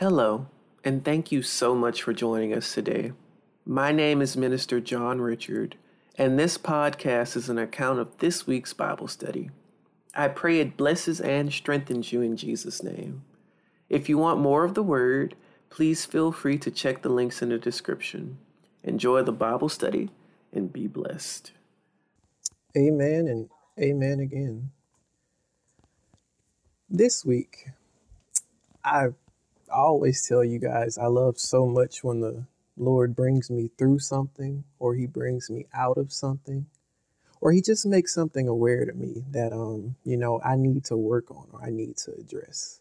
Hello, and thank you so much for joining us today. My name is Minister John Richard, and this podcast is an account of this week's Bible study. I pray it blesses and strengthens you in Jesus' name. If you want more of the Word, please feel free to check the links in the description. Enjoy the Bible study and be blessed. Amen and amen again. This week, I always tell you guys I love so much when the Lord brings me through something or he brings me out of something or he just makes something aware to me that um you know I need to work on or I need to address.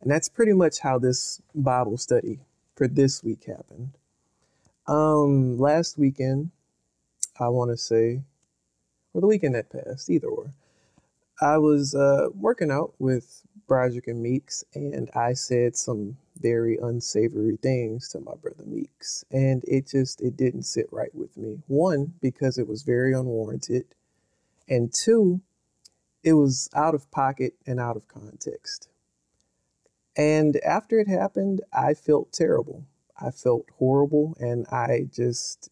And that's pretty much how this Bible study for this week happened. Um last weekend I want to say or the weekend that passed, either or. I was uh, working out with Broderick and Meeks, and I said some very unsavory things to my brother Meeks, and it just it didn't sit right with me. One, because it was very unwarranted, and two, it was out of pocket and out of context. And after it happened, I felt terrible. I felt horrible, and I just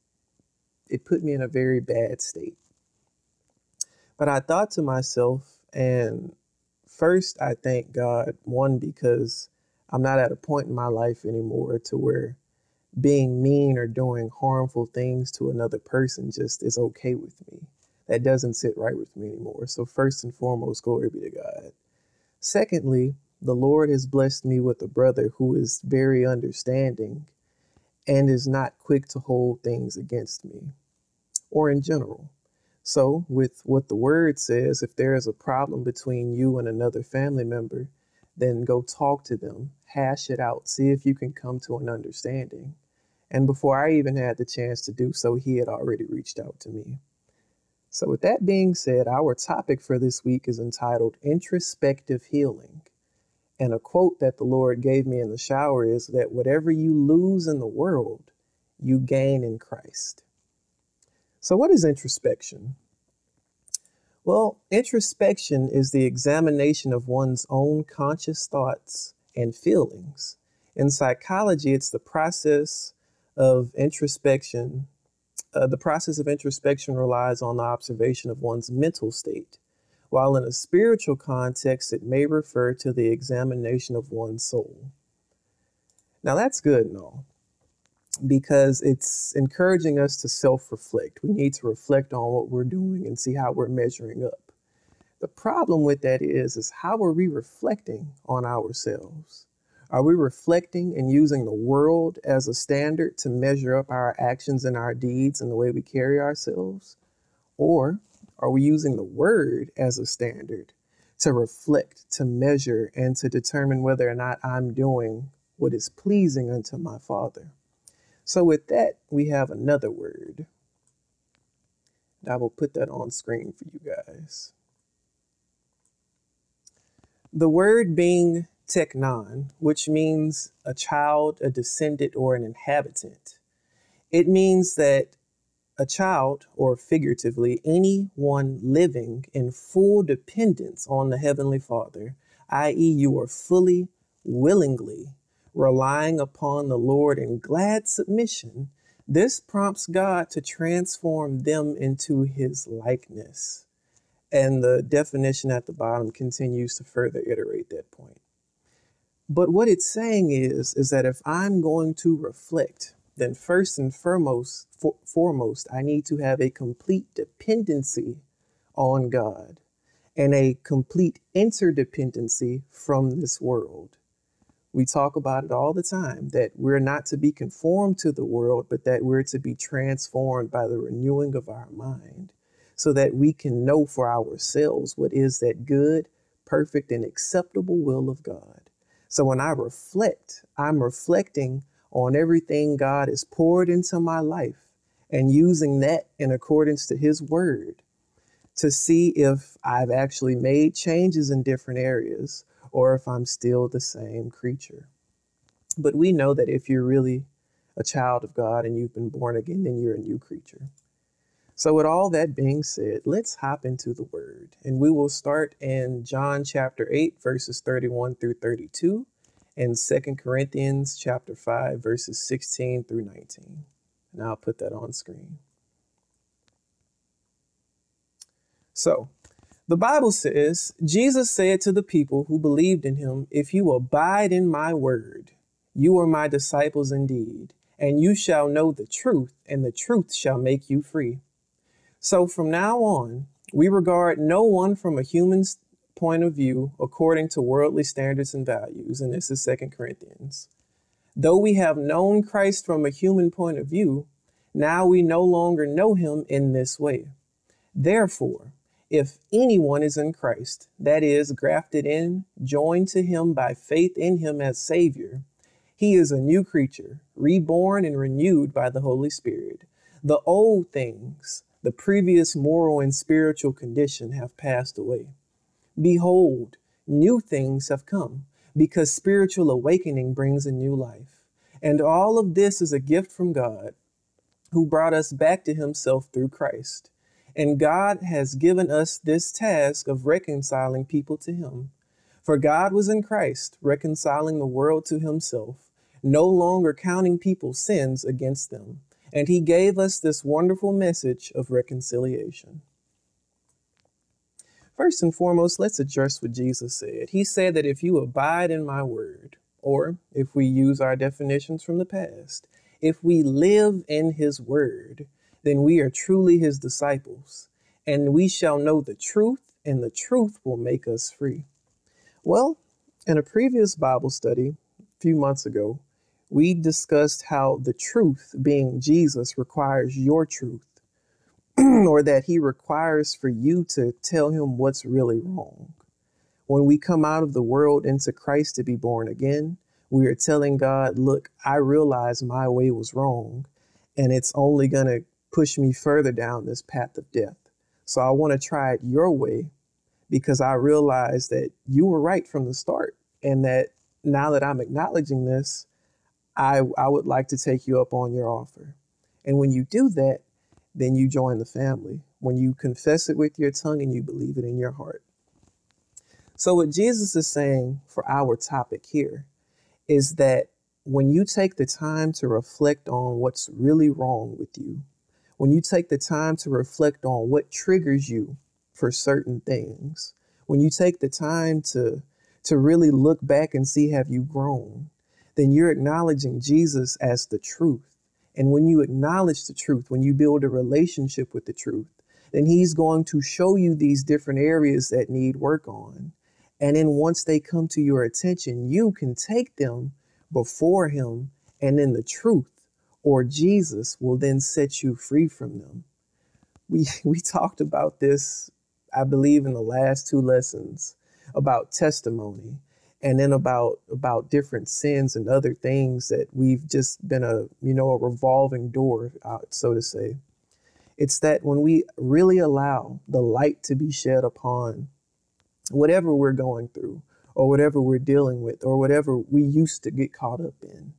it put me in a very bad state. But I thought to myself, and first I thank God, one, because I'm not at a point in my life anymore to where being mean or doing harmful things to another person just is okay with me. That doesn't sit right with me anymore. So, first and foremost, glory be to God. Secondly, the Lord has blessed me with a brother who is very understanding and is not quick to hold things against me or in general. So, with what the word says, if there is a problem between you and another family member, then go talk to them, hash it out, see if you can come to an understanding. And before I even had the chance to do so, he had already reached out to me. So, with that being said, our topic for this week is entitled Introspective Healing. And a quote that the Lord gave me in the shower is that whatever you lose in the world, you gain in Christ. So, what is introspection? Well, introspection is the examination of one's own conscious thoughts and feelings. In psychology, it's the process of introspection. Uh, the process of introspection relies on the observation of one's mental state, while in a spiritual context, it may refer to the examination of one's soul. Now, that's good and all because it's encouraging us to self reflect. We need to reflect on what we're doing and see how we're measuring up. The problem with that is, is how are we reflecting on ourselves? Are we reflecting and using the world as a standard to measure up our actions and our deeds and the way we carry ourselves? Or are we using the word as a standard to reflect, to measure, and to determine whether or not I'm doing what is pleasing unto my Father? So with that, we have another word. I will put that on screen for you guys. The word being teknon, which means a child, a descendant, or an inhabitant. It means that a child, or figuratively, anyone living in full dependence on the Heavenly Father, i.e., you are fully, willingly relying upon the Lord in glad submission, this prompts God to transform them into his likeness. And the definition at the bottom continues to further iterate that point. But what it's saying is, is that if I'm going to reflect, then first and foremost, for, foremost, I need to have a complete dependency on God and a complete interdependency from this world. We talk about it all the time that we're not to be conformed to the world, but that we're to be transformed by the renewing of our mind so that we can know for ourselves what is that good, perfect, and acceptable will of God. So when I reflect, I'm reflecting on everything God has poured into my life and using that in accordance to His word to see if I've actually made changes in different areas or if I'm still the same creature. But we know that if you're really a child of God and you've been born again, then you're a new creature. So, with all that being said, let's hop into the word. And we will start in John chapter 8, verses 31 through 32. and 2 Corinthians chapter 5 verses 16 through 19. And I'll put that on screen. So, the Bible says, Jesus said to the people who believed in him, If you abide in my word, you are my disciples indeed, and you shall know the truth, and the truth shall make you free. So from now on, we regard no one from a human's point of view according to worldly standards and values, and this is Second Corinthians. Though we have known Christ from a human point of view, now we no longer know him in this way. Therefore, if anyone is in Christ, that is, grafted in, joined to him by faith in him as Savior, he is a new creature, reborn and renewed by the Holy Spirit. The old things, the previous moral and spiritual condition, have passed away. Behold, new things have come, because spiritual awakening brings a new life. And all of this is a gift from God, who brought us back to himself through Christ. And God has given us this task of reconciling people to Him. For God was in Christ, reconciling the world to Himself, no longer counting people's sins against them. And He gave us this wonderful message of reconciliation. First and foremost, let's address what Jesus said. He said that if you abide in my word, or if we use our definitions from the past, if we live in his word, then we are truly his disciples, and we shall know the truth, and the truth will make us free. Well, in a previous Bible study a few months ago, we discussed how the truth, being Jesus, requires your truth, or that he requires for you to tell him what's really wrong. When we come out of the world into Christ to be born again, we are telling God, Look, I realize my way was wrong, and it's only going to push me further down this path of death. So I want to try it your way because I realize that you were right from the start. And that now that I'm acknowledging this, I, I would like to take you up on your offer. And when you do that, then you join the family. When you confess it with your tongue and you believe it in your heart. So, what Jesus is saying for our topic here is that when you take the time to reflect on what's really wrong with you, when you take the time to reflect on what triggers you for certain things, when you take the time to to really look back and see have you grown, then you're acknowledging Jesus as the truth. And when you acknowledge the truth, when you build a relationship with the truth, then he's going to show you these different areas that need work on. And then once they come to your attention, you can take them before him and then the truth or Jesus will then set you free from them. We, we talked about this, I believe, in the last two lessons about testimony and then about about different sins and other things that we've just been a you know a revolving door uh, so to say it's that when we really allow the light to be shed upon whatever we're going through or whatever we're dealing with or whatever we used to get caught up in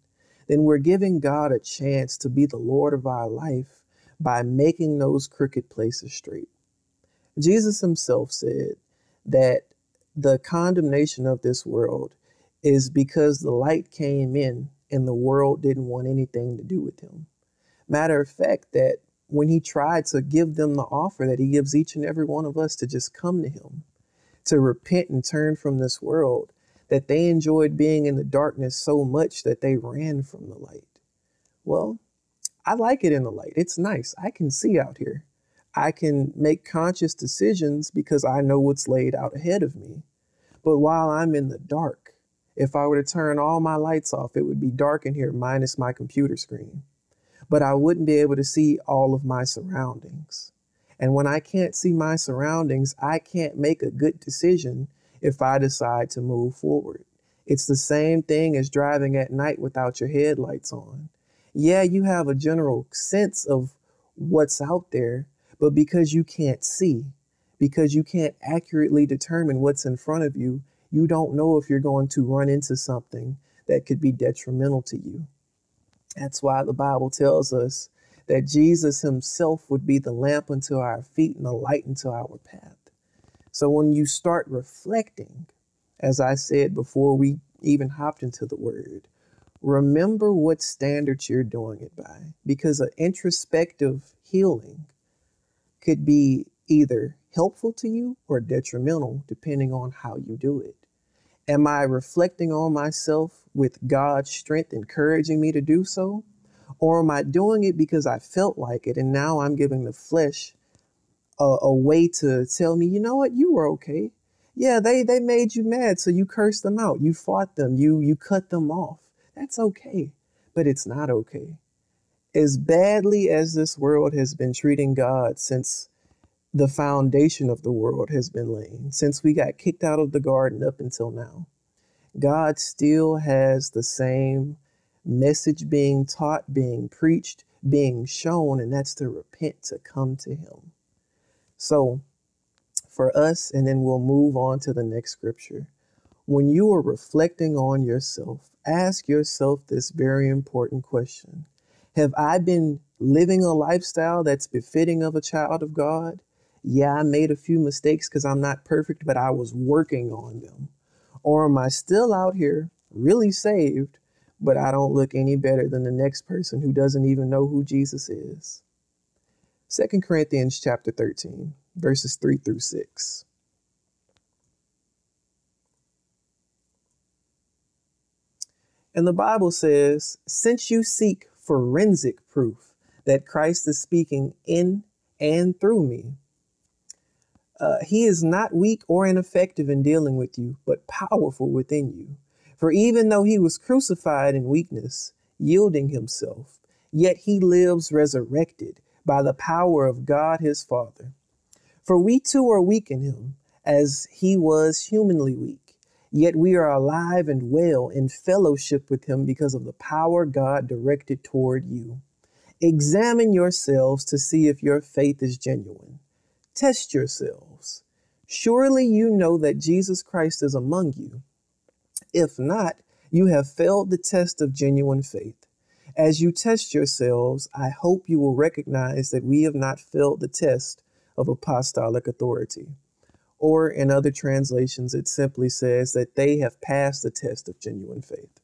then we're giving God a chance to be the Lord of our life by making those crooked places straight. Jesus himself said that the condemnation of this world is because the light came in and the world didn't want anything to do with him. Matter of fact, that when he tried to give them the offer that he gives each and every one of us to just come to him, to repent and turn from this world, that they enjoyed being in the darkness so much that they ran from the light. Well, I like it in the light. It's nice. I can see out here. I can make conscious decisions because I know what's laid out ahead of me. But while I'm in the dark, if I were to turn all my lights off, it would be dark in here minus my computer screen. But I wouldn't be able to see all of my surroundings. And when I can't see my surroundings, I can't make a good decision if I decide to move forward. It's the same thing as driving at night without your headlights on. Yeah, you have a general sense of what's out there, but because you can't see, because you can't accurately determine what's in front of you, you don't know if you're going to run into something that could be detrimental to you. That's why the Bible tells us that Jesus himself would be the lamp unto our feet and the light unto our path. So when you start reflecting, as I said before we even hopped into the word, remember what standards you're doing it by because an introspective healing could be either helpful to you or detrimental depending on how you do it. Am I reflecting on myself with God's strength encouraging me to do so? Or am I doing it because I felt like it and now I'm giving the flesh a, a way to tell me, you know what, you were okay. Yeah, they, they made you mad, so you cursed them out. You fought them. You you cut them off. That's okay. But it's not okay. As badly as this world has been treating God since the foundation of the world has been laid. since we got kicked out of the garden up until now, God still has the same message being taught, being preached, being shown, and that's to repent, to come to Him. So, for us, and then we'll move on to the next scripture. When you are reflecting on yourself, ask yourself this very important question Have I been living a lifestyle that's befitting of a child of God? Yeah, I made a few mistakes because I'm not perfect, but I was working on them. Or am I still out here really saved, but I don't look any better than the next person who doesn't even know who Jesus is? 2 Corinthians chapter 13, verses 3 through 6. And the Bible says, since you seek forensic proof that Christ is speaking in and through me, uh, he is not weak or ineffective in dealing with you, but powerful within you. For even though he was crucified in weakness, yielding himself, yet he lives resurrected by the power of God his Father. For we too are weak in him, as he was humanly weak, yet we are alive and well in fellowship with him because of the power God directed toward you. Examine yourselves to see if your faith is genuine. Test yourselves. Surely you know that Jesus Christ is among you. If not, you have failed the test of genuine faith. As you test yourselves, I hope you will recognize that we have not failed the test of apostolic authority. Or in other translations, it simply says that they have passed the test of genuine faith.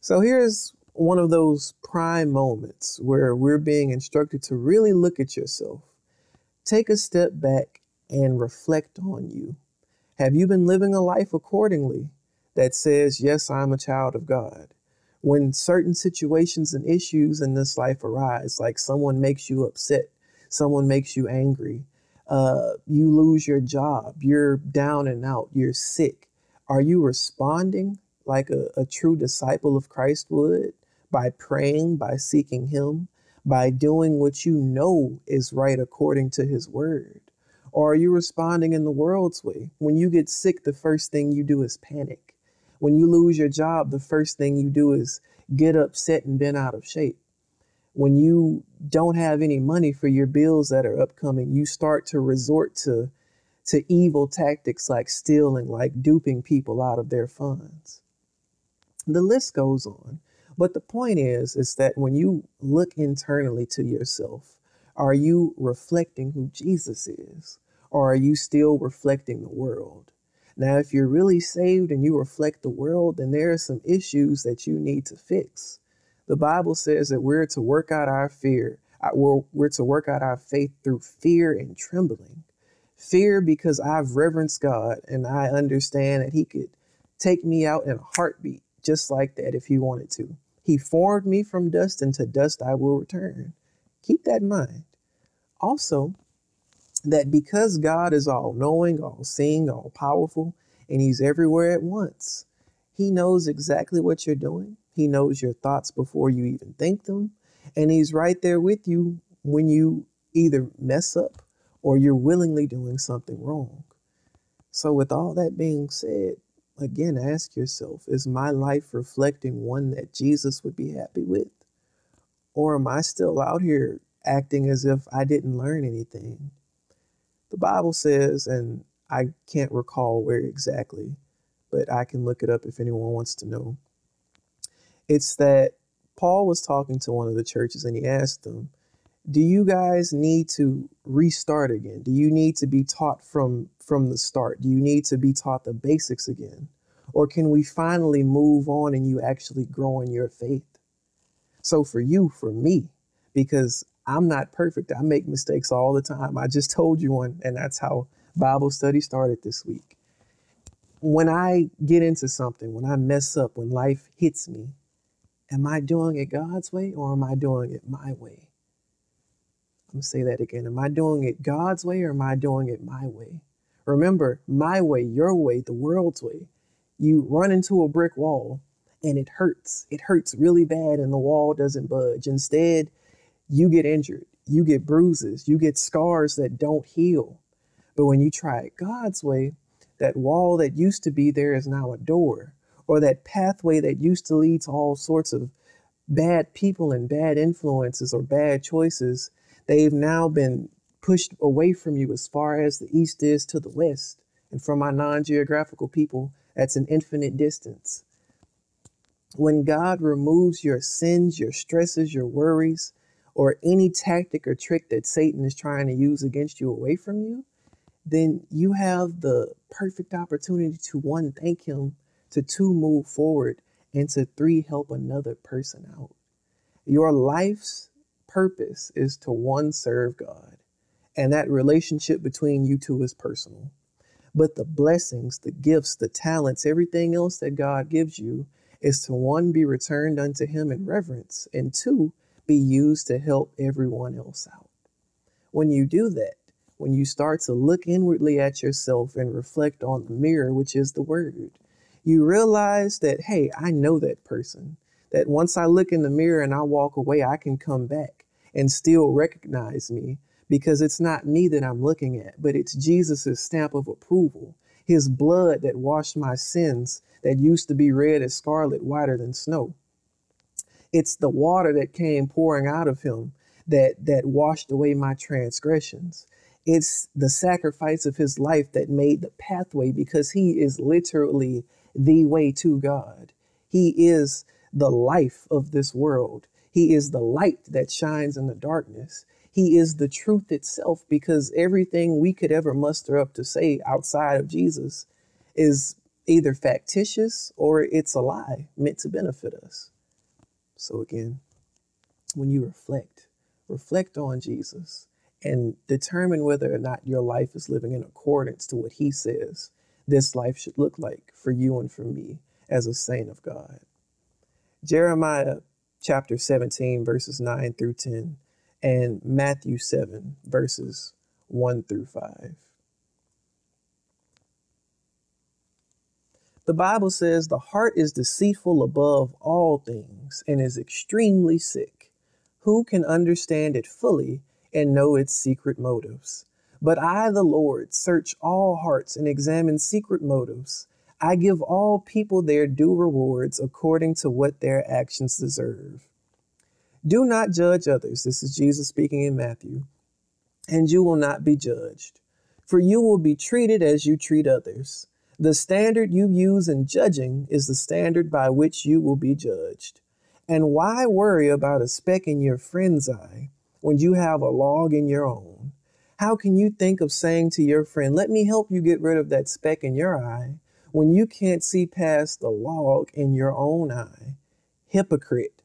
So here's one of those prime moments where we're being instructed to really look at yourself. Take a step back and reflect on you. Have you been living a life accordingly that says, Yes, I'm a child of God? when certain situations and issues in this life arise, like someone makes you upset, someone makes you angry, uh, you lose your job, you're down and out, you're sick, are you responding like a, a true disciple of Christ would by praying, by seeking Him, by doing what you know is right according to His word? Or are you responding in the world's way? When you get sick, the first thing you do is panic when you lose your job, the first thing you do is get upset and bent out of shape. When you don't have any money for your bills that are upcoming, you start to resort to to evil tactics like stealing, like duping people out of their funds. The list goes on. But the point is is that when you look internally to yourself, are you reflecting who Jesus is? Or are you still reflecting the world? Now, if you're really saved and you reflect the world, then there are some issues that you need to fix. The Bible says that we're to work out our fear, uh, we're, we're to work out our faith through fear and trembling. Fear because I've reverenced God and I understand that He could take me out in a heartbeat just like that if He wanted to. He formed me from dust, and to dust I will return. Keep that in mind. Also, that because God is all knowing, all seeing, all powerful, and He's everywhere at once, He knows exactly what you're doing. He knows your thoughts before you even think them. And He's right there with you when you either mess up or you're willingly doing something wrong. So, with all that being said, again, ask yourself is my life reflecting one that Jesus would be happy with? Or am I still out here acting as if I didn't learn anything? The Bible says, and I can't recall where exactly, but I can look it up if anyone wants to know. It's that Paul was talking to one of the churches and he asked them, Do you guys need to restart again? Do you need to be taught from from the start? Do you need to be taught the basics again? Or can we finally move on and you actually grow in your faith? So, for you, for me, because I'm not perfect, I make mistakes all the time. I just told you one, and that's how Bible study started this week. When I get into something, when I mess up, when life hits me, am I doing it God's way or am I doing it my way? I'm to say that again. Am I doing it God's way or am I doing it my way? Remember, my way, your way, the world's way. You run into a brick wall and it hurts. It hurts really bad and the wall doesn't budge. Instead, you get injured, you get bruises, you get scars that don't heal. But when you try it God's way, that wall that used to be there is now a door, or that pathway that used to lead to all sorts of bad people and bad influences or bad choices, they've now been pushed away from you as far as the east is to the west. And from my non geographical people, that's an infinite distance. When God removes your sins, your stresses, your worries, or any tactic or trick that Satan is trying to use against you away from you, then you have the perfect opportunity to one, thank Him, to two, move forward, and to three, help another person out. Your life's purpose is to one, serve God and that relationship between you two is personal. But the blessings, the gifts, the talents, everything else that God gives you is to one, be returned unto Him in reverence, and two, be used to help everyone else out. When you do that, when you start to look inwardly at yourself and reflect on the mirror, which is the Word, you realize that, hey, I know that person. That once I look in the mirror and I walk away, I can come back and still recognize me because it's not me that I'm looking at, but it's Jesus' stamp of approval, his blood that washed my sins that used to be red as scarlet, whiter than snow. It's the water that came pouring out of him that, that washed away my transgressions. It's the sacrifice of his life that made the pathway because he is literally the way to God. He is the life of this world. He is the light that shines in the darkness. He is the truth itself because everything we could ever muster up to say outside of Jesus is either factitious or it's a lie meant to benefit us. So, again, when you reflect, reflect on Jesus and determine whether or not your life is living in accordance to what He says this life should look like for you and for me as a saint of God. Jeremiah chapter 17, verses 9 through 10 and Matthew 7, verses 1 through 5. The Bible says, The heart is deceitful above all things and is extremely sick. Who can understand it fully and know its secret motives? But I, the Lord, search all hearts and examine secret motives. I give all people their due rewards according to what their actions deserve. Do not judge others. This is Jesus speaking in Matthew. And you will not be judged, for you will be treated as you treat others. The standard you use in judging is the standard by which you will be judged. And why worry about a speck in your friend's eye when you have a log in your own? How can you think of saying to your friend, Let me help you get rid of that speck in your eye, when you can't see past the log in your own eye? Hypocrite.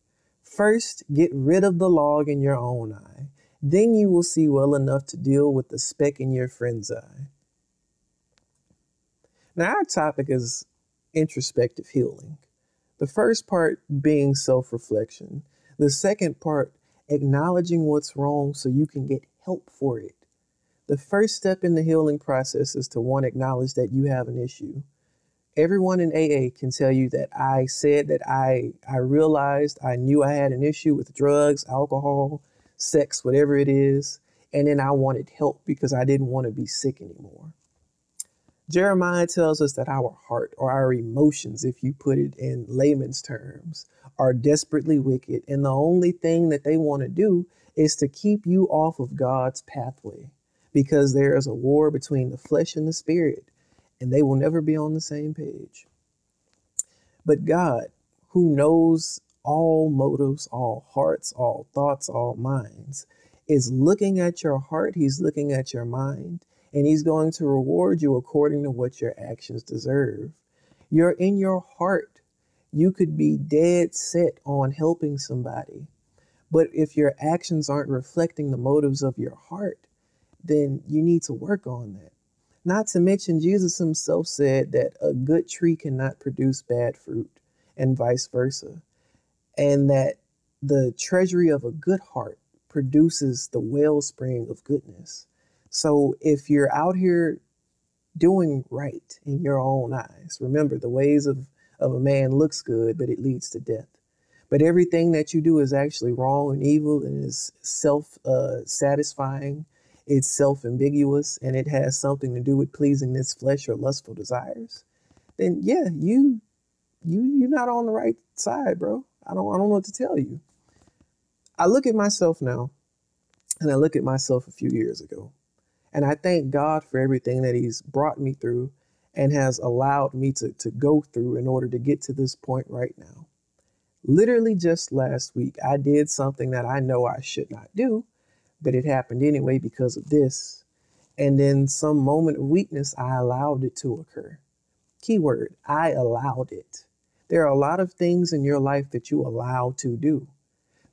First, get rid of the log in your own eye. Then you will see well enough to deal with the speck in your friend's eye. Now, our topic is introspective healing. The first part being self reflection, the second part, acknowledging what's wrong so you can get help for it. The first step in the healing process is to one, acknowledge that you have an issue everyone in AA can tell you that I said that I I realized I knew I had an issue with drugs, alcohol, sex, whatever it is, and then I wanted help because I didn't want to be sick anymore. Jeremiah tells us that our heart or our emotions, if you put it in layman's terms, are desperately wicked, and the only thing that they want to do is to keep you off of God's pathway because there is a war between the flesh and the spirit and they will never be on the same page. But God, who knows all motives, all hearts, all thoughts, all minds, is looking at your heart, He's looking at your mind, and He's going to reward you according to what your actions deserve. You're in your heart. You could be dead set on helping somebody. But if your actions aren't reflecting the motives of your heart, then you need to work on that. Not to mention, Jesus himself said that a good tree cannot produce bad fruit, and vice versa. And that the treasury of a good heart produces the wellspring of goodness. So if you're out here doing right in your own eyes, remember the ways of, of a man looks good, but it leads to death. But everything that you do is actually wrong and evil and is self uh, satisfying it's self ambiguous and it has something to do with pleasing this flesh or lustful desires, then yeah, you you you're not on the right side, bro. I don't I don't know what to tell you. I look at myself now and I look at myself a few years ago. And I thank God for everything that He's brought me through and has allowed me to, to go through in order to get to this point right now. Literally just last week, I did something that I know I should not do, but it happened anyway because of this. And then some moment of weakness, I allowed it to occur. Keyword, I allowed it. There are a lot of things in your life that you allow to do.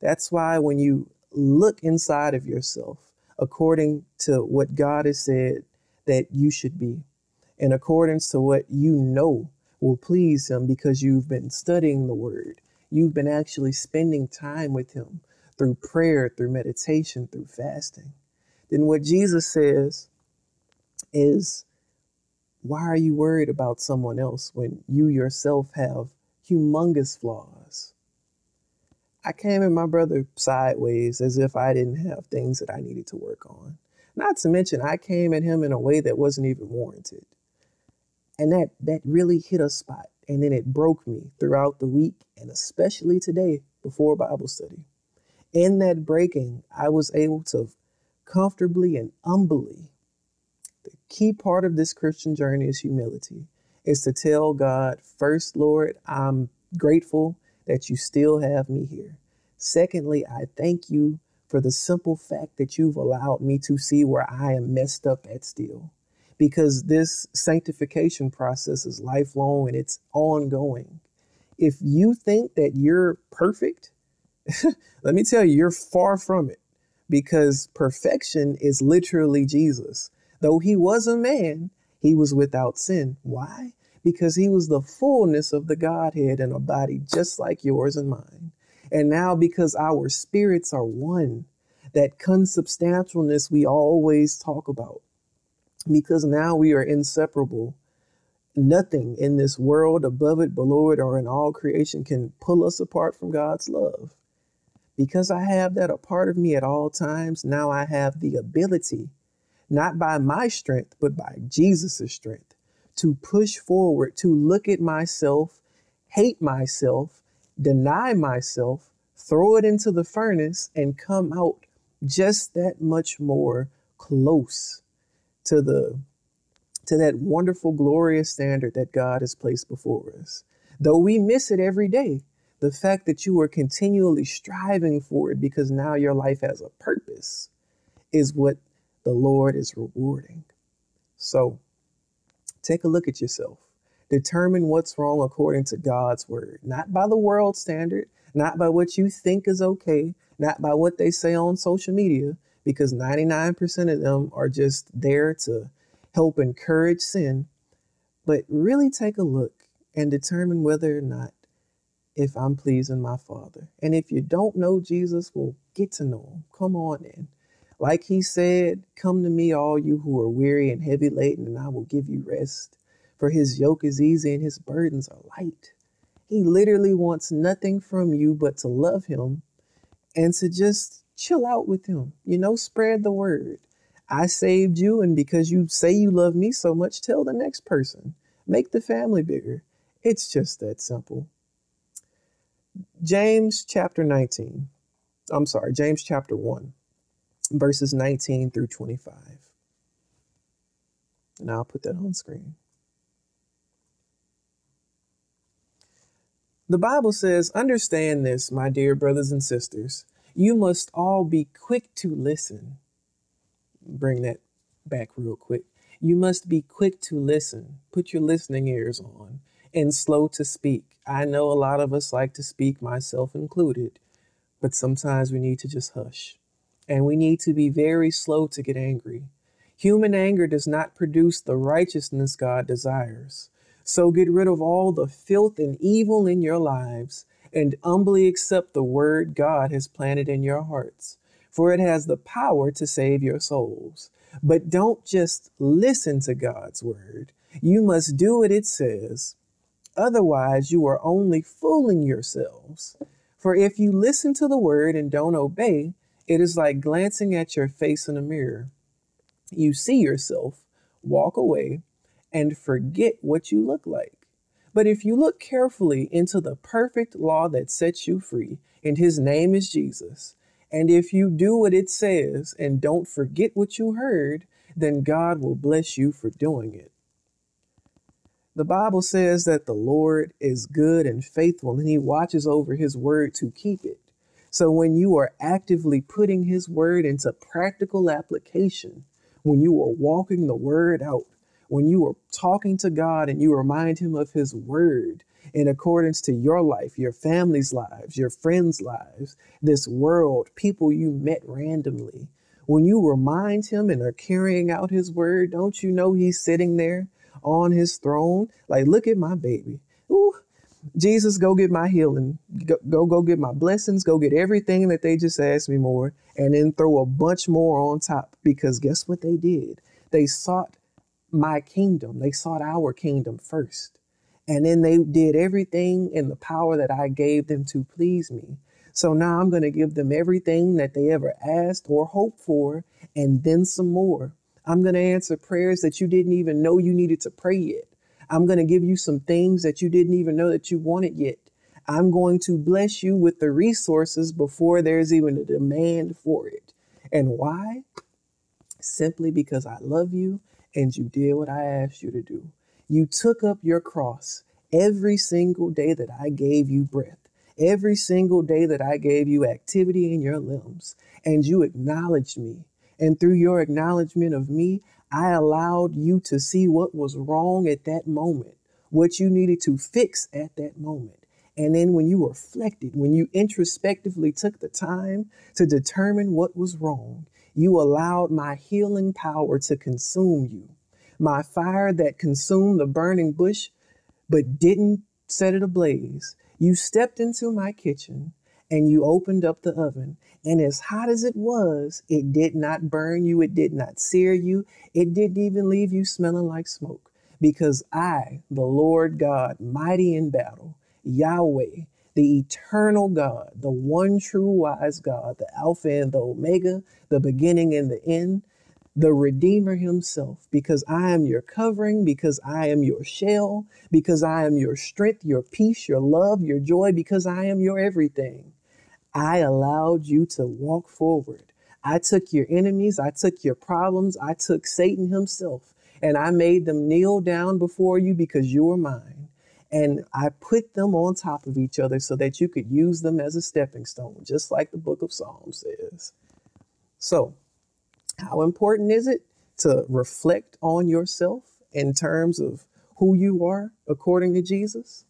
That's why when you look inside of yourself, according to what God has said that you should be, in accordance to what you know will please Him because you've been studying the Word, you've been actually spending time with Him, through prayer, through meditation, through fasting, then what Jesus says is, why are you worried about someone else when you yourself have humongous flaws? I came at my brother sideways as if I didn't have things that I needed to work on. Not to mention, I came at him in a way that wasn't even warranted. And that, that really hit a spot. And then it broke me throughout the week and especially today before Bible study in that breaking, I was able to comfortably and humbly. The key part of this Christian journey is humility, is to tell God, first, Lord, I'm grateful that you still have me here. Secondly, I thank you for the simple fact that you've allowed me to see where I am messed up at still. Because this sanctification process is lifelong and it's ongoing. If you think that you're perfect, Let me tell you, you're far from it because perfection is literally Jesus. Though he was a man, he was without sin. Why? Because he was the fullness of the Godhead in a body just like yours and mine. And now, because our spirits are one, that consubstantialness we always talk about, because now we are inseparable. Nothing in this world, above it, below it, or in all creation can pull us apart from God's love. Because I have that a part of me at all times, now I have the ability, not by my strength, but by Jesus' strength, to push forward, to look at myself, hate myself, deny myself, throw it into the furnace, and come out just that much more close to the to that wonderful glorious standard that God has placed before us. Though we miss it every day, the fact that you are continually striving for it because now your life has a purpose is what the Lord is rewarding. So take a look at yourself. Determine what's wrong according to God's word, not by the world standard, not by what you think is okay, not by what they say on social media, because 99% of them are just there to help encourage sin. But really take a look and determine whether or not if I'm pleasing my Father. And if you don't know Jesus, well, get to know him. Come on in. Like he said, Come to me, all you who are weary and heavy laden, and I will give you rest. For his yoke is easy and his burdens are light. He literally wants nothing from you but to love him and to just chill out with him. You know, spread the word. I saved you, and because you say you love me so much, tell the next person. Make the family bigger. It's just that simple. James chapter 19. I'm sorry, James chapter 1, verses 19 through 25. And I'll put that on screen. The Bible says, Understand this, my dear brothers and sisters. You must all be quick to listen. Bring that back real quick. You must be quick to listen. Put your listening ears on and slow to speak. I know a lot of us like to speak, myself included, but sometimes we need to just hush. And we need to be very slow to get angry. Human anger does not produce the righteousness God desires. So get rid of all the filth and evil in your lives and humbly accept the word God has planted in your hearts, for it has the power to save your souls. But don't just listen to God's word, you must do what it says. Otherwise, you are only fooling yourselves. For if you listen to the word and don't obey, it is like glancing at your face in a mirror. You see yourself, walk away, and forget what you look like. But if you look carefully into the perfect law that sets you free, and his name is Jesus, and if you do what it says and don't forget what you heard, then God will bless you for doing it. The Bible says that the Lord is good and faithful, and he watches over his word to keep it. So when you are actively putting his word into practical application, when you are walking the word out, when you are talking to God and you remind him of his word in accordance to your life, your family's lives, your friends' lives, this world, people you met randomly, when you remind him and are carrying out his word, don't you know he's sitting there on his throne? Like, look at my baby. Ooh, Jesus, go get my healing. Go, go, go get my blessings. Go get everything that they just asked me more, and then throw a bunch more on top. Because guess what they did? They sought my kingdom. They sought our kingdom first. And then they did everything in the power that I gave them to please me. So now I'm going to give them everything that they ever asked or hoped for, and then some more. I'm going to answer prayers that you didn't even know you needed to pray yet. I'm going to give you some things that you didn't even know that you wanted yet. I'm going to bless you with the resources before there's even a demand for it. And why? Simply because I love you and you did what I asked you to do. You took up your cross every single day that I gave you breath every single day that I gave you activity in your limbs, and you acknowledged me. And through your acknowledgement of me, I allowed you to see what was wrong at that moment, what you needed to fix at that moment. And then when you reflected, when you introspectively took the time to determine what was wrong, you allowed my healing power to consume you. My fire that consumed the burning bush but didn't set it ablaze you stepped into my kitchen and you opened up the oven. And as hot as it was, it did not burn you, it did not sear you, it didn't even leave you smelling like smoke. Because I, the Lord God, mighty in battle, Yahweh, the eternal God, the one true wise God, the Alpha and the Omega, the beginning and the end, the Redeemer Himself, because I am your covering, because I am your shell, because I am your strength, your peace, your love, your joy, because I am your everything. I allowed you to walk forward. I took your enemies, I took your problems, I took Satan himself, and I made them kneel down before you because you are mine. And I put them on top of each other so that you could use them as a stepping stone, just like the book of Psalms says. So, how important is it to reflect on yourself in terms of who you are according to Jesus?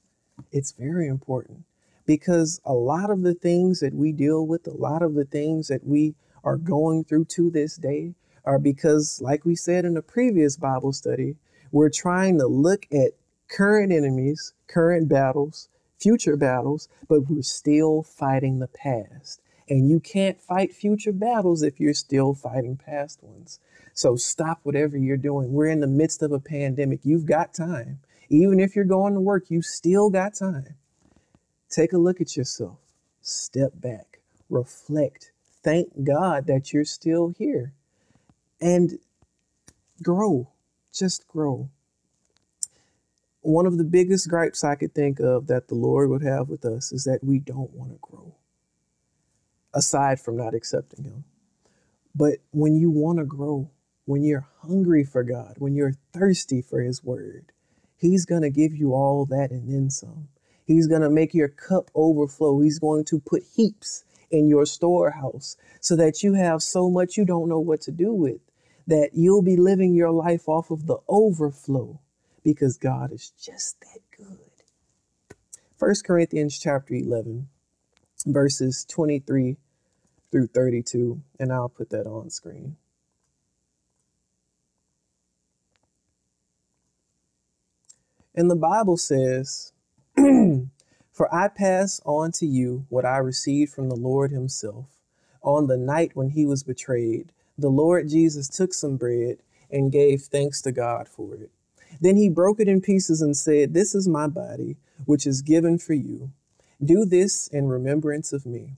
It's very important because a lot of the things that we deal with, a lot of the things that we are going through to this day are because, like we said in a previous Bible study, we're trying to look at current enemies, current battles, future battles, but we're still fighting the past. And you can't fight future battles if you're still fighting past ones. So stop whatever you're doing. We're in the midst of a pandemic. You've got time. Even if you're going to work, you still got time. Take a look at yourself. Step back. Reflect. Thank God that you're still here. And grow. Just grow. One of the biggest gripes I could think of that the Lord would have with us is that we don't want to grow aside from not accepting Him. But when you want to grow, when you're hungry for God, when you're thirsty for His Word, He's going to give you all that and then some. He's going to make your cup overflow. He's going to put heaps in your storehouse so that you have so much you don't know what to do with, that you'll be living your life off of the overflow because God is just that good. 1 Corinthians chapter 11, verses 23 through 32, and I'll put that on screen. And the Bible says, For I pass on to you what I received from the Lord Himself. On the night when He was betrayed, the Lord Jesus took some bread and gave thanks to God for it. Then He broke it in pieces and said, This is my body, which is given for you. Do this in remembrance of me.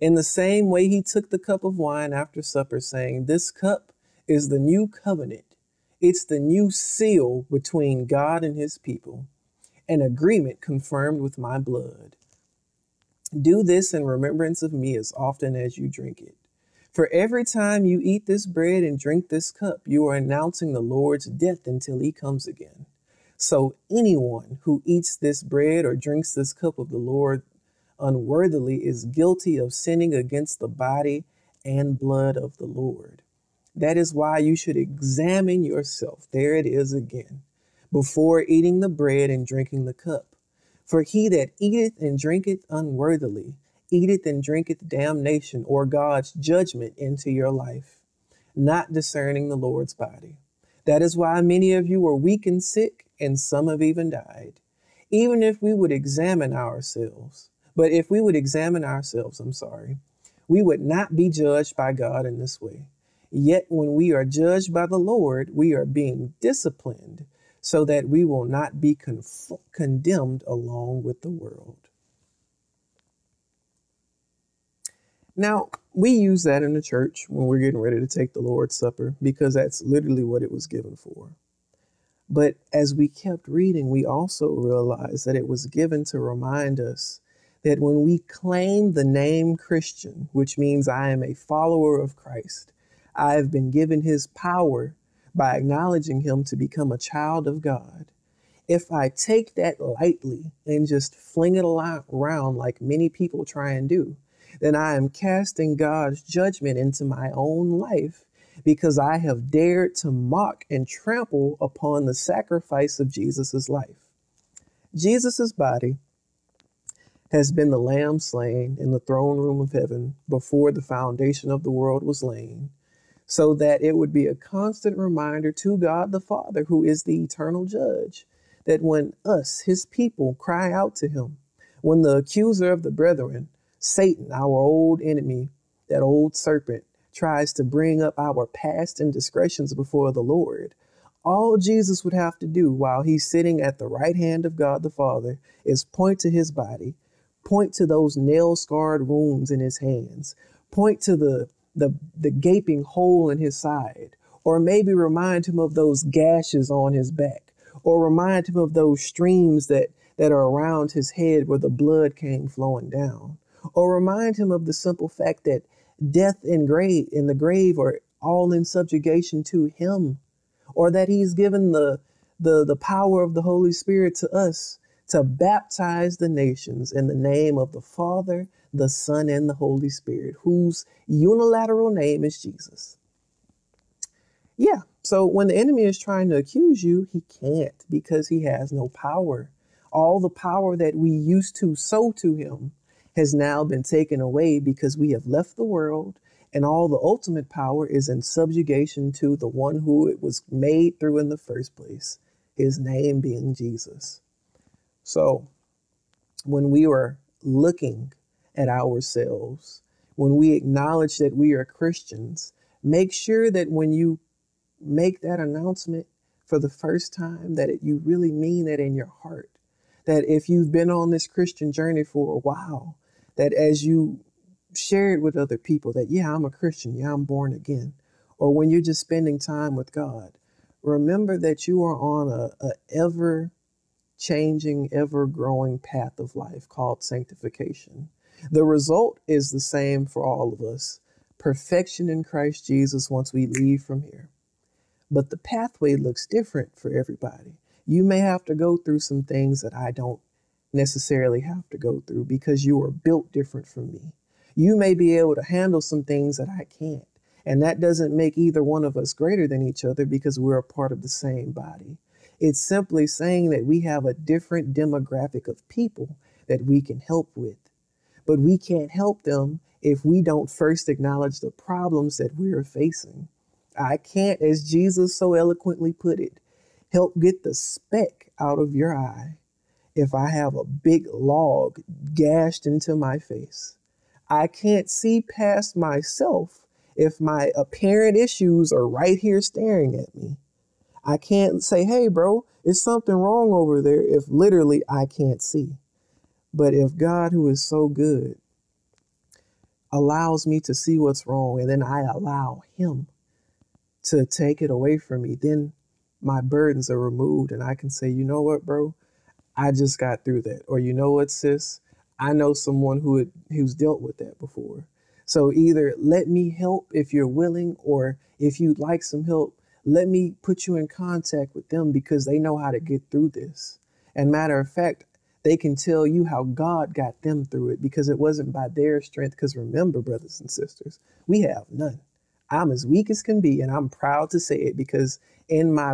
In the same way, He took the cup of wine after supper, saying, This cup is the new covenant it's the new seal between God and his people, an agreement confirmed with my blood. Do this in remembrance of me as often as you drink it. For every time you eat this bread and drink this cup, you are announcing the Lord's death until he comes again. So anyone who eats this bread or drinks this cup of the Lord unworthily is guilty of sinning against the body and blood of the Lord. That is why you should examine yourself. There it is again. Before eating the bread and drinking the cup. For he that eateth and drinketh unworthily, eateth and drinketh damnation or God's judgment into your life, not discerning the Lord's body. That is why many of you are weak and sick, and some have even died. Even if we would examine ourselves, but if we would examine ourselves, I'm sorry, we would not be judged by God in this way. Yet when we are judged by the Lord, we are being disciplined so that we will not be conf- condemned along with the world. Now, we use that in the church when we're getting ready to take the Lord's Supper because that's literally what it was given for. But as we kept reading, we also realized that it was given to remind us that when we claim the name Christian, which means I am a follower of Christ, I have been given his power by acknowledging him to become a child of God. If I take that lightly and just fling it around like many people try and do, then I am casting God's judgment into my own life because I have dared to mock and trample upon the sacrifice of Jesus' life. Jesus' body has been the lamb slain in the throne room of heaven before the foundation of the world was laid so that it would be a constant reminder to God the Father, who is the eternal judge, that when us, his people, cry out to him, when the accuser of the brethren, Satan, our old enemy, that old serpent, tries to bring up our past indiscretions before the Lord, all Jesus would have to do while he's sitting at the right hand of God the Father is point to his body, point to those nail scarred wounds in his hands, point to the the, the gaping hole in his side, or maybe remind him of those gashes on his back, or remind him of those streams that, that are around his head where the blood came flowing down, or remind him of the simple fact that death and grave in the grave are all in subjugation to him, or that he's given the the, the power of the Holy Spirit to us to baptize the nations in the name of the Father, the Son, and the Holy Spirit, whose unilateral name is Jesus. Yeah, so when the enemy is trying to accuse you, he can't because he has no power. All the power that we used to sow to him has now been taken away because we have left the world, and all the ultimate power is in subjugation to the one who it was made through in the first place, his name being Jesus. So, when we were looking at ourselves, when we acknowledge that we are Christians, make sure that when you make that announcement for the first time, that it, you really mean it in your heart. That if you've been on this Christian journey for a while, that as you share it with other people, that yeah, I'm a Christian, yeah, I'm born again, or when you're just spending time with God, remember that you are on a, a ever changing, ever growing path of life called sanctification. The result is the same for all of us perfection in Christ Jesus once we leave from here. But the pathway looks different for everybody. You may have to go through some things that I don't necessarily have to go through because you are built different from me. You may be able to handle some things that I can't. And that doesn't make either one of us greater than each other because we're a part of the same body. It's simply saying that we have a different demographic of people that we can help with. But we can't help them if we don't first acknowledge the problems that we are facing. I can't, as Jesus so eloquently put it, help get the speck out of your eye if I have a big log gashed into my face. I can't see past myself if my apparent issues are right here staring at me. I can't say, hey, bro, is something wrong over there if literally I can't see. But if God, who is so good, allows me to see what's wrong and then I allow Him to take it away from me, then my burdens are removed and I can say, you know what, bro? I just got through that. Or you know what, sis? I know someone who had, who's dealt with that before. So either let me help if you're willing, or if you'd like some help, let me put you in contact with them because they know how to get through this. And matter of fact, they can tell you how God got them through it because it wasn't by their strength. Because remember, brothers and sisters, we have none. I'm as weak as can be, and I'm proud to say it because in my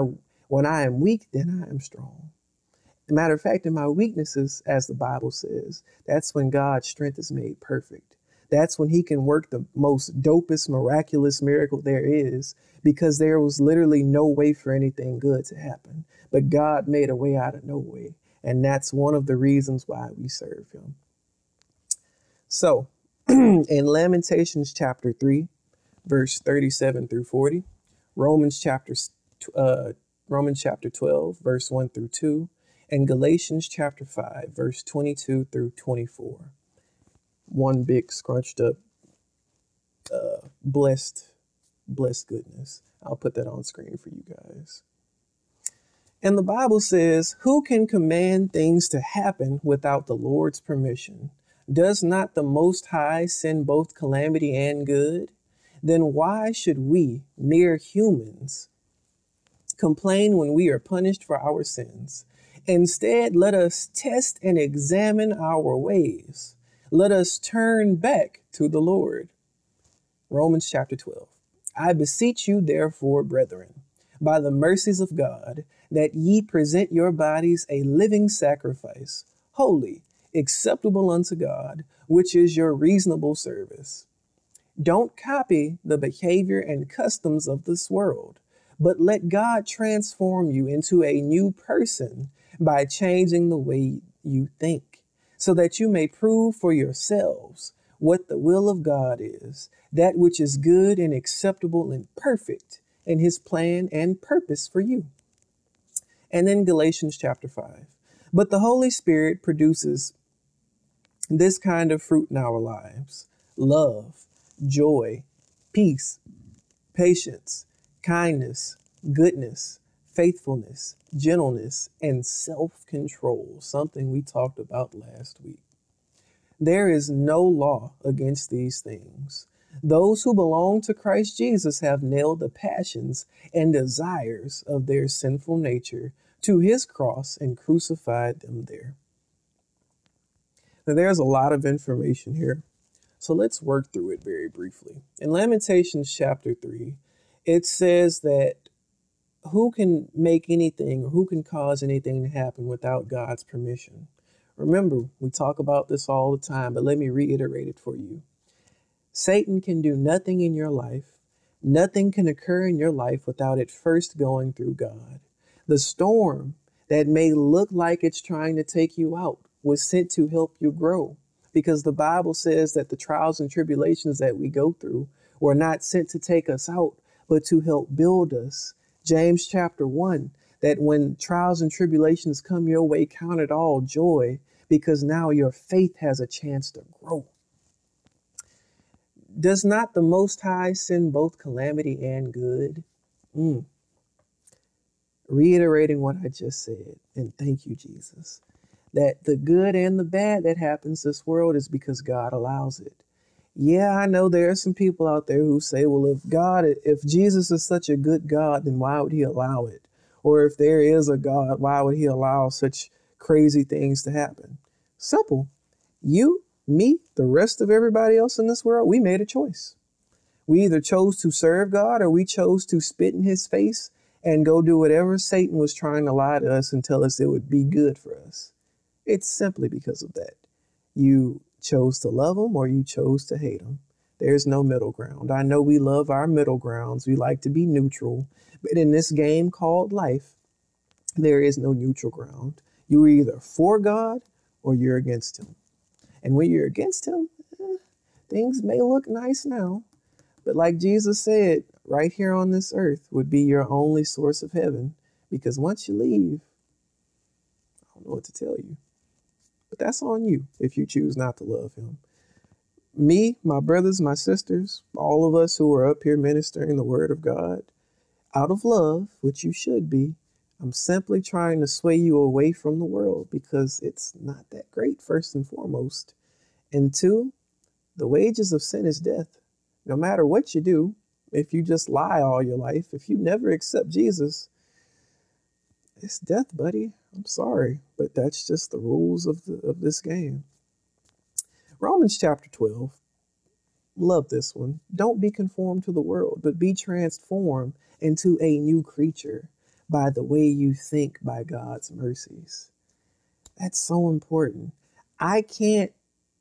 when I am weak, then I am strong. Matter of fact, in my weaknesses, as the Bible says, that's when God's strength is made perfect. That's when He can work the most dopest, miraculous miracle there is, because there was literally no way for anything good to happen. But God made a way out of no way. And that's one of the reasons why we serve Him. So, in Lamentations chapter 3, verse 37 through 40, Romans chapter, uh, Romans chapter 12, verse 1 through 2, and Galatians chapter 5, verse 22 through 24. One big scrunched up, uh, blessed, blessed goodness. I'll put that on screen for you guys. And the Bible says, Who can command things to happen without the Lord's permission? Does not the Most High send both calamity and good? Then why should we, mere humans, complain when we are punished for our sins? Instead, let us test and examine our ways. Let us turn back to the Lord. Romans chapter 12. I beseech you, therefore, brethren, by the mercies of God, that ye present your bodies a living sacrifice, holy, acceptable unto God, which is your reasonable service. Don't copy the behavior and customs of this world, but let God transform you into a new person by changing the way you think, so that you may prove for yourselves what the will of God is, that which is good and acceptable and perfect in his plan and purpose for you. And then Galatians chapter 5. But the Holy Spirit produces this kind of fruit in our lives love, joy, peace, patience, kindness, goodness, faithfulness, gentleness, and self control, something we talked about last week. There is no law against these things. Those who belong to Christ Jesus have nailed the passions and desires of their sinful nature to his cross and crucified them there. Now, there's a lot of information here, so let's work through it very briefly. In Lamentations chapter 3, it says that who can make anything or who can cause anything to happen without God's permission? Remember, we talk about this all the time, but let me reiterate it for you. Satan can do nothing in your life, nothing can occur in your life without it first going through God. The storm that may look like it's trying to take you out was sent to help you grow because the Bible says that the trials and tribulations that we go through were not sent to take us out, but to help build us James chapter 1 that when trials and tribulations come your way, count it all joy because now your faith has a chance to grow. Does not the Most High send both calamity and good? Mm. Reiterating what I just said, and thank you, Jesus, that the good and the bad that happens this world is because God allows it yeah, I know there are some people out there who say, well, if God, if Jesus is such a good God, then why would he allow it? Or if there is a God, why would he allow such crazy things to happen? Simple. You, me, the rest of everybody else in this world, we made a choice. We either chose to serve God or we chose to spit in his face and go do whatever Satan was trying to lie to us and tell us it would be good for us. It's simply because of that. You chose to love them or you chose to hate them. There's no middle ground. I know we love our middle grounds. We like to be neutral. But in this game called life, there is no neutral ground. You're either for God or you're against Him. And when you're against Him, eh, things may look nice now. But like Jesus said, right here on this earth would be your only source of heaven. Because once you leave, I don't know what to tell you. But that's on you if you choose not to love him. Me, my brothers, my sisters, all of us who are up here ministering the word of God, out of love, which you should be, I'm simply trying to sway you away from the world because it's not that great, first and foremost. And two, the wages of sin is death. No matter what you do, if you just lie all your life, if you never accept Jesus, it's death, buddy. I'm sorry, but that's just the rules of the of this game. Romans chapter 12. Love this one. Don't be conformed to the world, but be transformed into a new creature by the way you think by God's mercies. That's so important. I can't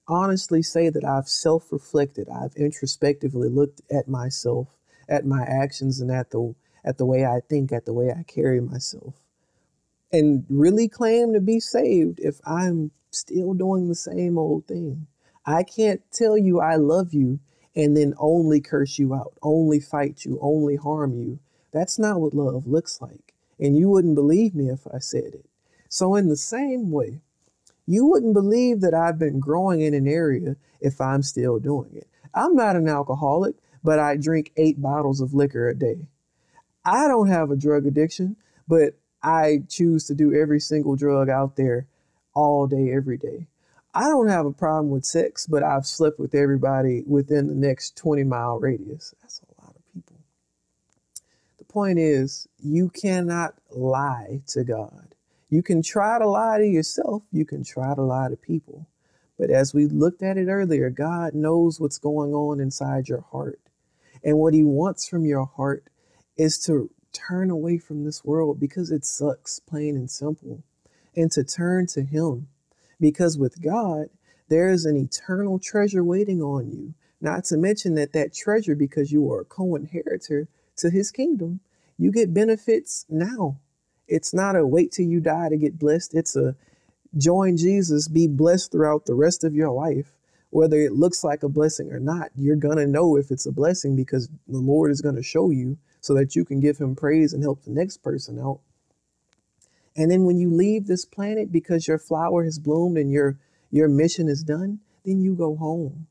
honestly say that I've self reflected, I've introspectively looked at myself, at my actions, and at the, at the way I think, at the way I carry myself and really claim to be saved if I'm still doing the same old thing. I can't tell you I love you and then only curse you out, only fight you, only harm you. That's not what love looks like. And you wouldn't believe me if I said it. So, in the same way, you wouldn't believe that I've been growing in an area if I'm still doing it. I'm not an alcoholic, but I drink eight bottles of liquor a day. I don't have a drug addiction, but I choose to do every single drug out there all day, every day. I don't have a problem with sex, but I've slept with everybody within the next 20 mile radius. That's a lot of people. The point is, you cannot lie to God. You can try to lie to yourself, you can try to lie to people. But as we looked at it earlier, God knows what's going on inside your heart. And what He wants from your heart is to turn away from this world because it sucks, plain and simple, and to turn to Him. Because with God, there is an eternal treasure waiting on you. Not to mention that that treasure, because you are a co inheritor to His kingdom, you get benefits now. It's not a wait till you die to get blessed. It's a join Jesus, be blessed throughout the rest of your life. Whether it looks like a blessing or not, you're going to know if it's a blessing because the Lord is going to show you so that you can give him praise and help the next person out. And then when you leave this planet because your flower has bloomed and your your mission is done, then you go home.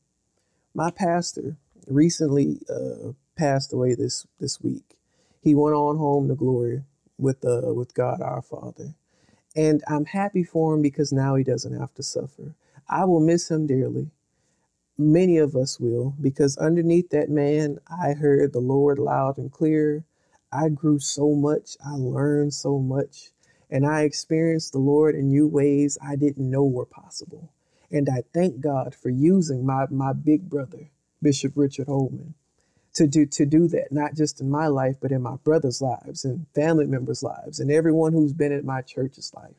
My pastor recently uh, passed away this this week. He went on home to glory with uh, with God our Father, and I'm happy for him because now he doesn't have to suffer. I will miss him dearly many of us will, because underneath that man, I heard the Lord loud and clear. I grew so much, I learned so much, and I experienced the Lord in new ways I didn't know were possible. And I thank God for using my, my big brother, Bishop Richard Holman, to do, to do that, not just in my life, but in my brother's lives and family members' lives and everyone who's been in my church's life.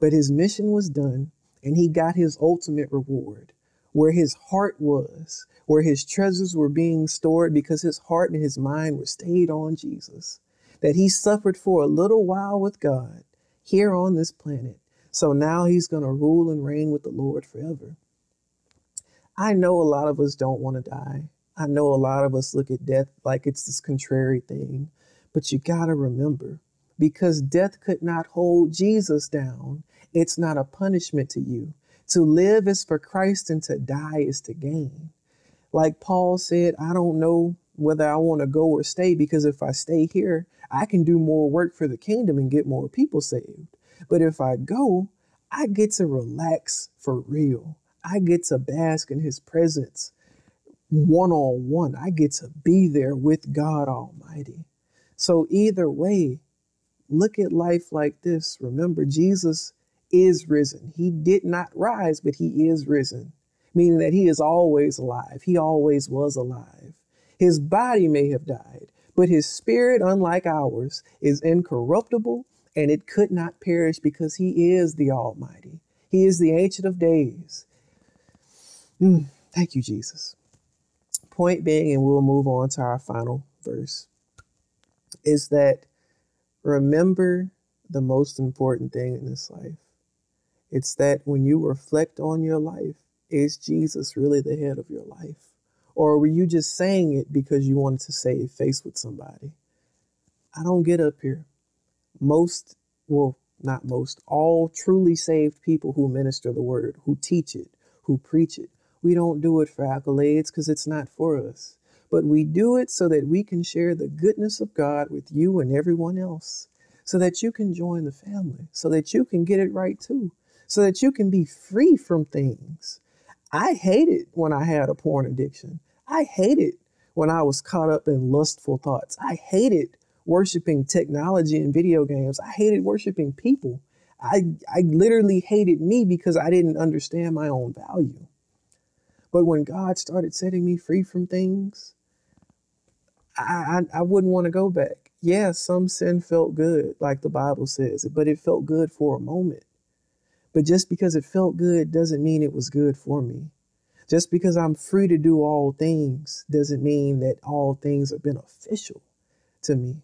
But his mission was done, and he got his ultimate reward where his heart was, where his treasures were being stored because his heart and his mind were stayed on Jesus. That he suffered for a little while with God here on this planet. So now he's going to rule and reign with the Lord forever. I know a lot of us don't want to die. I know a lot of us look at death like it's this contrary thing. But you got to remember, because death could not hold Jesus down, it's not a punishment to you. To live is for Christ and to die is to gain. Like Paul said, I don't know whether I want to go or stay because if I stay here, I can do more work for the kingdom and get more people saved. But if I go, I get to relax for real. I get to bask in his presence one on one. I get to be there with God Almighty. So, either way, look at life like this. Remember, Jesus is risen. He did not rise, but he is risen, meaning that he is always alive. He always was alive. His body may have died, but his spirit, unlike ours, is incorruptible and it could not perish because he is the Almighty. He is the Ancient of Days. Mm, thank you, Jesus. Point being, and we'll move on to our final verse, is that remember the most important thing in this life. It's that when you reflect on your life, is Jesus really the head of your life? Or were you just saying it because you wanted to save face with somebody? I don't get up here. Most, well, not most, all truly saved people who minister the word, who teach it, who preach it, we don't do it for accolades because it's not for us. But we do it so that we can share the goodness of God with you and everyone else, so that you can join the family, so that you can get it right too, so that you can be free from things. I hated when I had a porn addiction. I hated when I was caught up in lustful thoughts. I hated worshiping technology and video games. I hated worshiping people. I, I literally hated me because I didn't understand my own value. But when God started setting me free from things, I, I, I wouldn't want to go back. Yeah, some sin felt good, like the Bible says, but it felt good for a moment. But just because it felt good doesn't mean it was good for me. Just because I'm free to do all things doesn't mean that all things are beneficial to me.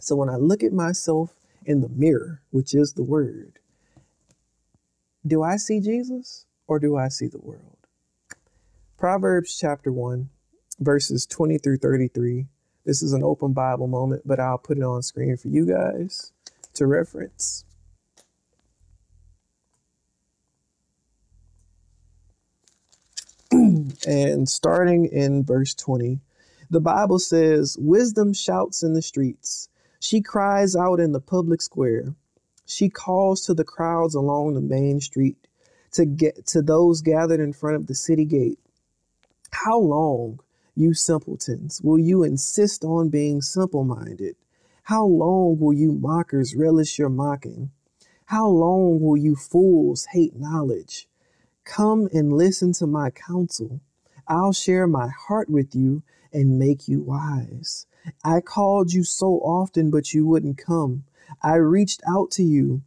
So when I look at myself in the mirror, which is the word, do I see Jesus or do I see the world? Proverbs chapter 1, verses 20 through 33. This is an open Bible moment, but I'll put it on screen for you guys to reference. And starting in verse 20, the Bible says, Wisdom shouts in the streets. She cries out in the public square. She calls to the crowds along the main street, to get to those gathered in front of the city gate. How long, you simpletons, will you insist on being simple minded? How long will you mockers relish your mocking? How long will you fools hate knowledge? Come and listen to my counsel. I'll share my heart with you and make you wise. I called you so often, but you wouldn't come. I reached out to you,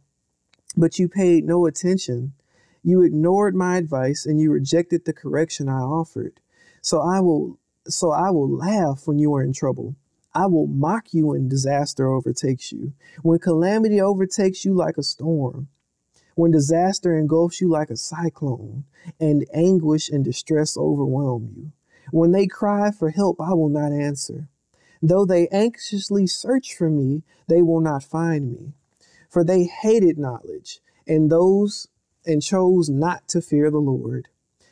but you paid no attention. You ignored my advice and you rejected the correction I offered. So I will so I will laugh when you are in trouble. I will mock you when disaster overtakes you. When calamity overtakes you like a storm. When disaster engulfs you like a cyclone and anguish and distress overwhelm you. When they cry for help, I will not answer. Though they anxiously search for me, they will not find me. For they hated knowledge and those and chose not to fear the Lord.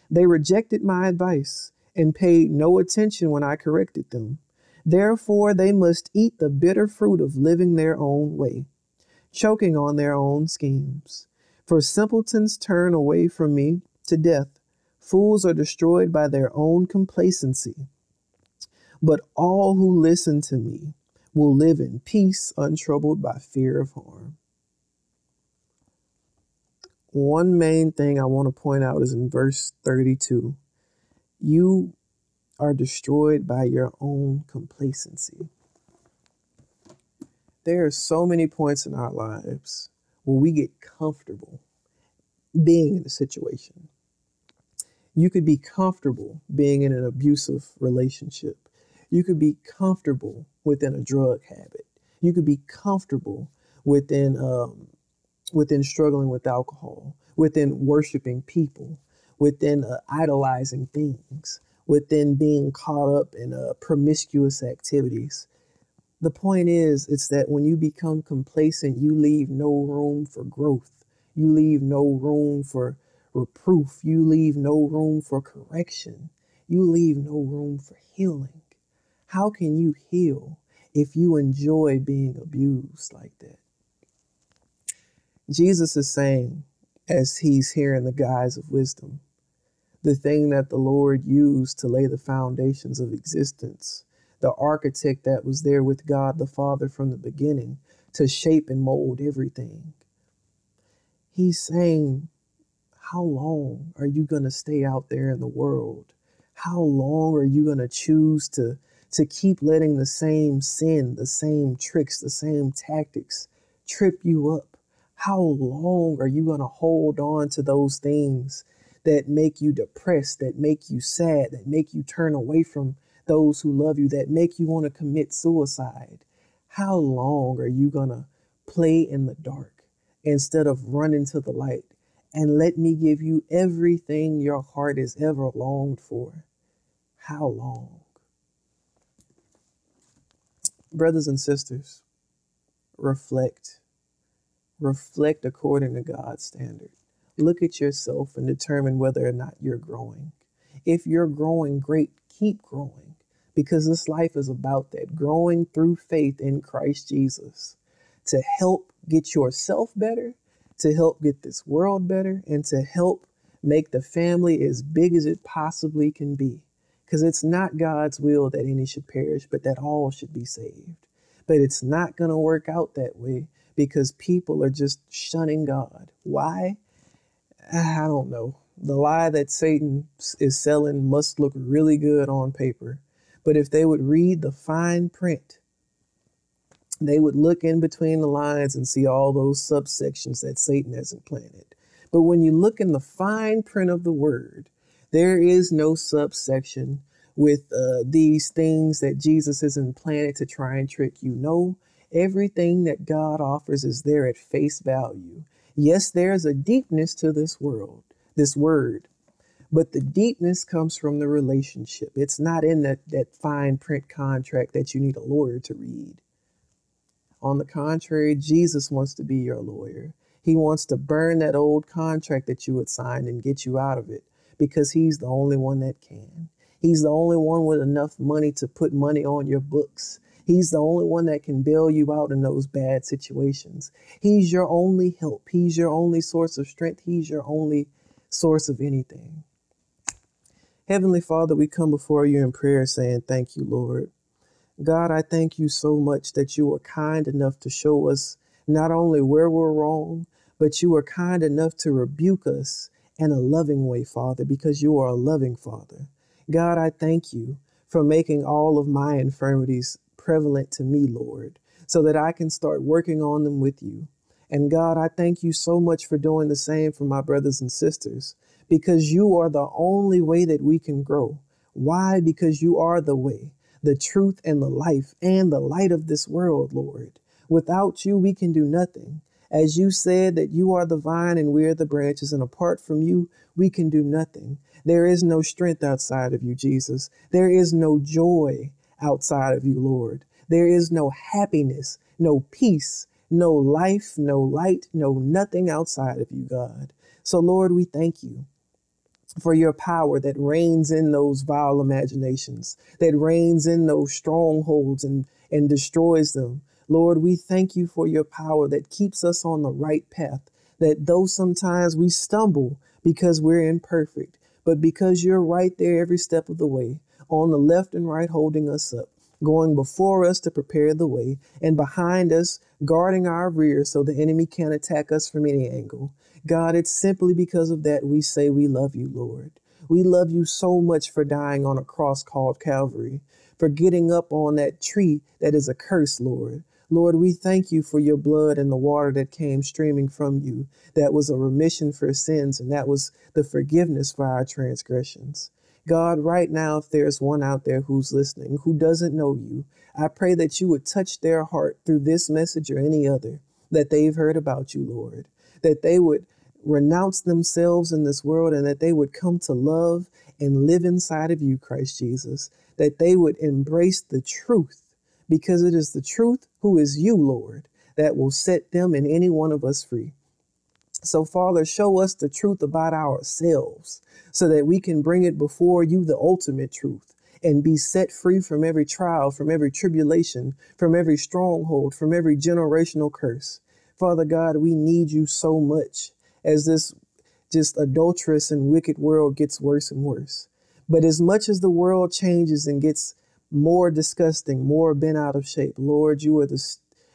They rejected my advice and paid no attention when I corrected them. Therefore, they must eat the bitter fruit of living their own way, choking on their own schemes. For simpletons turn away from me to death. Fools are destroyed by their own complacency. But all who listen to me will live in peace, untroubled by fear of harm. One main thing I want to point out is in verse 32 you are destroyed by your own complacency. There are so many points in our lives where we get comfortable being in a situation. You could be comfortable being in an abusive relationship. You could be comfortable within a drug habit. You could be comfortable within um, within struggling with alcohol, within worshiping people, within uh, idolizing things, within being caught up in uh, promiscuous activities. The point is, it's that when you become complacent, you leave no room for growth. You leave no room for reproof. You leave no room for correction. You leave no room for healing. How can you heal if you enjoy being abused like that? Jesus is saying, as he's here in the guise of wisdom, the thing that the Lord used to lay the foundations of existence, the architect that was there with God the Father from the beginning to shape and mold everything. He's saying, How long are you going to stay out there in the world? How long are you going to choose to, to keep letting the same sin, the same tricks, the same tactics trip you up? How long are you going to hold on to those things that make you depressed, that make you sad, that make you turn away from those who love you, that make you want to commit suicide? How long are you going to play in the dark instead of running to the light? And let me give you everything your heart has ever longed for. How long? Brothers and sisters, reflect. Reflect according to God's standard. Look at yourself and determine whether or not you're growing. If you're growing, great, keep growing because this life is about that growing through faith in Christ Jesus to help get yourself better, to help get this world better, and to help make the family as big as it possibly can be. Because it's not God's will that any should perish, but that all should be saved. But it's not going to work out that way because people are just shunning God. Why? I don't know. The lie that Satan is selling must look really good on paper. But if they would read the fine print, they would look in between the lines and see all those subsections that Satan has implanted. But when you look in the fine print of the word, there is no subsection with uh, these things that Jesus has implanted to try and trick you. No, everything that God offers is there at face value. Yes, there's a deepness to this world, this word, but the deepness comes from the relationship. It's not in that, that fine print contract that you need a lawyer to read. On the contrary, Jesus wants to be your lawyer. He wants to burn that old contract that you had signed and get you out of it because he's the only one that can. He's the only one with enough money to put money on your books. He's the only one that can bail you out in those bad situations. He's your only help. He's your only source of strength. He's your only source of anything. Heavenly Father, we come before you in prayer saying, Thank you, Lord. God, I thank you so much that you are kind enough to show us not only where we're wrong, but you are kind enough to rebuke us in a loving way, Father, because you are a loving Father. God, I thank you for making all of my infirmities prevalent to me, Lord, so that I can start working on them with you. And God, I thank you so much for doing the same for my brothers and sisters, because you are the only way that we can grow. Why? Because you are the way, the truth, and the life, and the light of this world, Lord. Without you, we can do nothing. As you said that you are the vine and we are the branches, and apart from you, we can do nothing. There is no strength outside of you, Jesus. There is no joy outside of you, Lord. There is no happiness, no peace, no life, no light, no nothing outside of you, God. So, Lord, we thank you for your power that reigns in those vile imaginations, that reigns in those strongholds and, and destroys them. Lord, we thank you for your power that keeps us on the right path, that though sometimes we stumble because we're imperfect, but because you're right there every step of the way, on the left and right, holding us up, going before us to prepare the way, and behind us, guarding our rear so the enemy can't attack us from any angle. God, it's simply because of that we say we love you, Lord. We love you so much for dying on a cross called Calvary, for getting up on that tree that is a curse, Lord, Lord, we thank you for your blood and the water that came streaming from you. That was a remission for sins, and that was the forgiveness for our transgressions. God, right now, if there's one out there who's listening who doesn't know you, I pray that you would touch their heart through this message or any other that they've heard about you, Lord. That they would renounce themselves in this world and that they would come to love and live inside of you, Christ Jesus. That they would embrace the truth because it is the truth, who is you, Lord, that will set them and any one of us free. So, Father, show us the truth about ourselves so that we can bring it before you, the ultimate truth, and be set free from every trial, from every tribulation, from every stronghold, from every generational curse. Father God, we need you so much as this just adulterous and wicked world gets worse and worse. But as much as the world changes and gets more disgusting, more bent out of shape. Lord, you are the,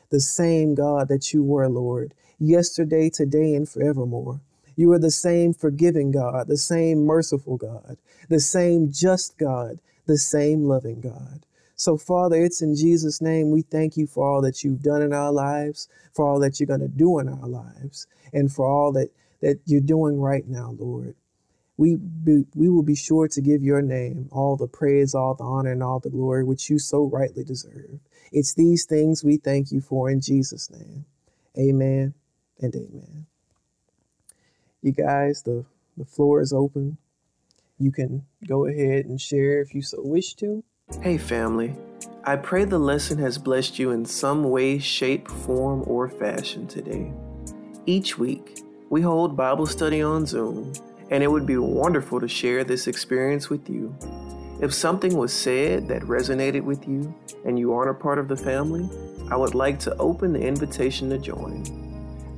the same God that you were, Lord, yesterday, today, and forevermore. You are the same forgiving God, the same merciful God, the same just God, the same loving God. So, Father, it's in Jesus' name we thank you for all that you've done in our lives, for all that you're going to do in our lives, and for all that, that you're doing right now, Lord. We, be, we will be sure to give your name all the praise, all the honor, and all the glory which you so rightly deserve. It's these things we thank you for in Jesus' name. Amen and amen. You guys, the, the floor is open. You can go ahead and share if you so wish to. Hey, family. I pray the lesson has blessed you in some way, shape, form, or fashion today. Each week, we hold Bible study on Zoom, and it would be wonderful to share this experience with you. If something was said that resonated with you and you aren't a part of the family, I would like to open the invitation to join.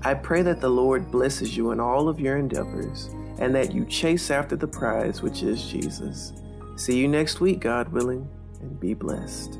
I pray that the Lord blesses you in all of your endeavors and that you chase after the prize, which is Jesus. See you next week, God willing, and be blessed.